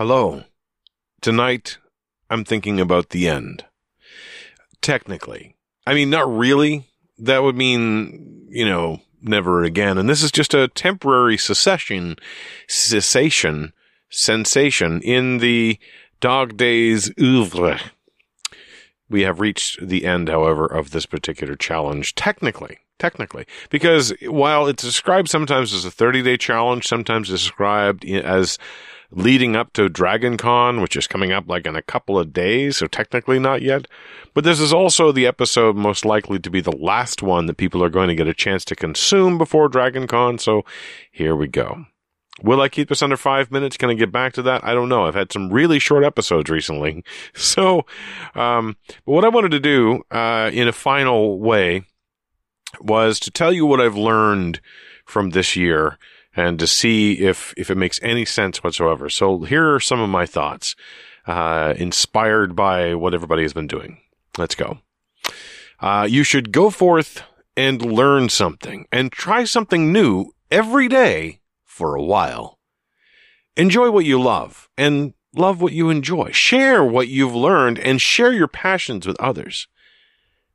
Hello. Tonight, I'm thinking about the end. Technically. I mean, not really. That would mean, you know, never again. And this is just a temporary cessation, cessation, sensation in the dog days oeuvre. We have reached the end, however, of this particular challenge. Technically, technically, because while it's described sometimes as a 30 day challenge, sometimes described as leading up to Dragon Con, which is coming up like in a couple of days, so technically not yet. But this is also the episode most likely to be the last one that people are going to get a chance to consume before Dragon Con, so here we go. Will I keep this under five minutes? Can I get back to that? I don't know. I've had some really short episodes recently. So, um, but what I wanted to do, uh, in a final way was to tell you what I've learned from this year and to see if if it makes any sense whatsoever. So here are some of my thoughts, uh, inspired by what everybody has been doing. Let's go. Uh, you should go forth and learn something and try something new every day for a while. Enjoy what you love and love what you enjoy. Share what you've learned and share your passions with others.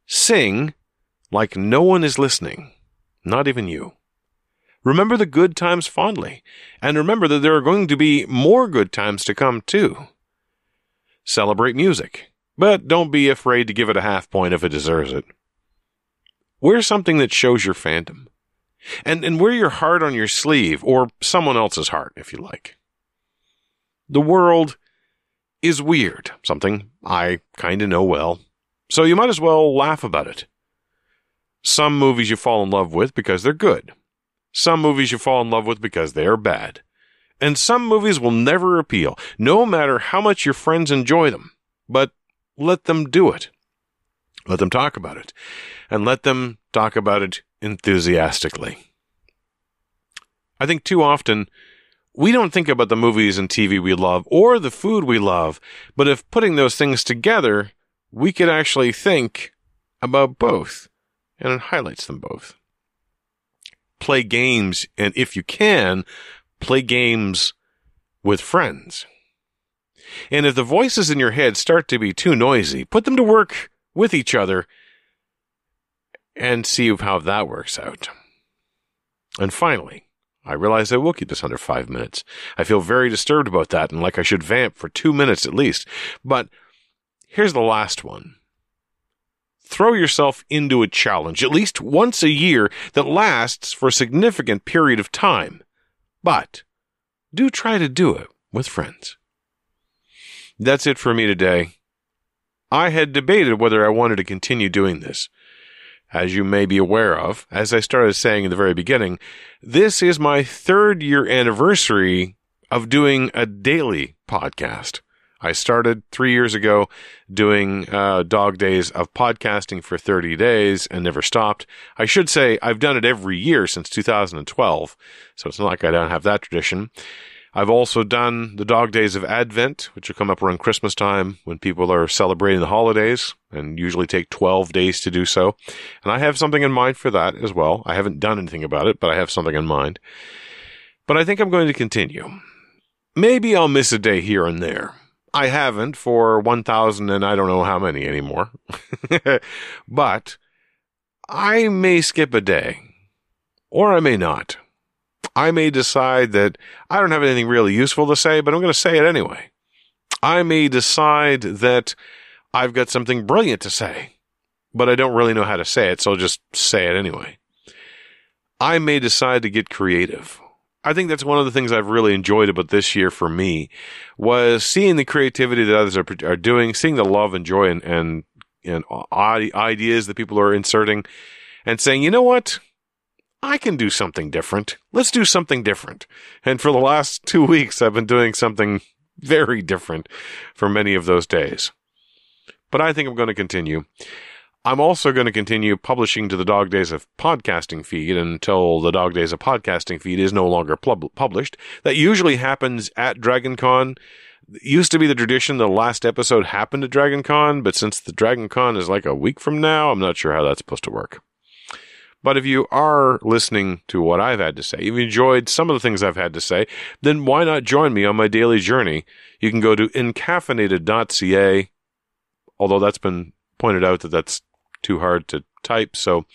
Sing like no one is listening, not even you. Remember the good times fondly, and remember that there are going to be more good times to come too. Celebrate music, but don't be afraid to give it a half point if it deserves it. Wear something that shows your fandom. And, and wear your heart on your sleeve, or someone else's heart, if you like. The world is weird, something I kinda know well, so you might as well laugh about it. Some movies you fall in love with because they're good. Some movies you fall in love with because they are bad. And some movies will never appeal, no matter how much your friends enjoy them. But let them do it. Let them talk about it. And let them talk about it enthusiastically. I think too often we don't think about the movies and TV we love or the food we love, but if putting those things together, we could actually think about both, and it highlights them both play games, and if you can, play games with friends. And if the voices in your head start to be too noisy, put them to work with each other and see how that works out. And finally, I realize I will keep this under five minutes. I feel very disturbed about that and like I should vamp for two minutes at least. But here's the last one throw yourself into a challenge at least once a year that lasts for a significant period of time. But do try to do it with friends. That's it for me today. I had debated whether I wanted to continue doing this. As you may be aware of, as I started saying in the very beginning, this is my third year anniversary of doing a daily podcast. I started three years ago doing uh, dog days of podcasting for 30 days and never stopped. I should say I've done it every year since 2012, so it's not like I don't have that tradition. I've also done the dog days of Advent, which will come up around Christmas time when people are celebrating the holidays and usually take 12 days to do so. And I have something in mind for that as well. I haven't done anything about it, but I have something in mind. But I think I'm going to continue. Maybe I'll miss a day here and there. I haven't for 1,000 and I don't know how many anymore. but I may skip a day or I may not. I may decide that I don't have anything really useful to say, but I'm going to say it anyway. I may decide that I've got something brilliant to say, but I don't really know how to say it, so I'll just say it anyway. I may decide to get creative I think that's one of the things I've really enjoyed about this year for me was seeing the creativity that others are, are doing, seeing the love and joy and, and, and ideas that people are inserting and saying, you know what? I can do something different. Let's do something different. And for the last two weeks, I've been doing something very different for many of those days. But I think I'm going to continue. I'm also going to continue publishing to the Dog Days of Podcasting feed until the Dog Days of Podcasting feed is no longer pub- published. That usually happens at DragonCon. It used to be the tradition the last episode happened at DragonCon, but since the DragonCon is like a week from now, I'm not sure how that's supposed to work. But if you are listening to what I've had to say, if you've enjoyed some of the things I've had to say, then why not join me on my daily journey? You can go to encaffeinated.ca, although that's been pointed out that that's too hard to type. So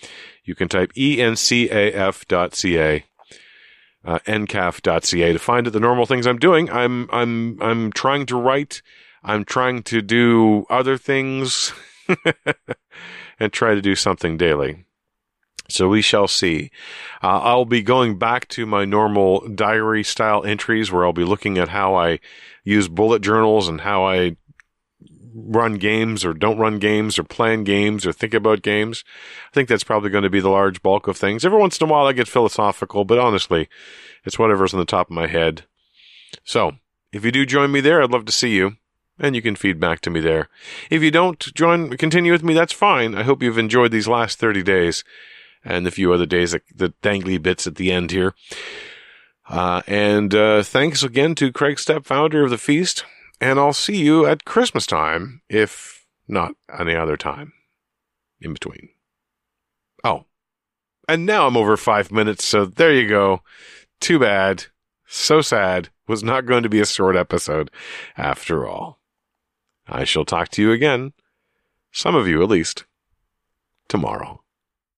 you can type encaf.ca, uh, ncaf.ca to find it the normal things I'm doing. I'm, I'm, I'm trying to write. I'm trying to do other things and try to do something daily. So we shall see. Uh, I'll be going back to my normal diary style entries where I'll be looking at how I use bullet journals and how I run games or don't run games or plan games or think about games. I think that's probably going to be the large bulk of things. Every once in a while I get philosophical, but honestly, it's whatever's on the top of my head. So if you do join me there, I'd love to see you. And you can feed back to me there. If you don't join, continue with me, that's fine. I hope you've enjoyed these last 30 days and a few other days, the dangly bits at the end here. Uh, and uh, thanks again to Craig Stepp, founder of the feast and I'll see you at Christmas time, if not any other time in between. Oh, and now I'm over five minutes, so there you go. Too bad. So sad. Was not going to be a short episode after all. I shall talk to you again, some of you at least, tomorrow.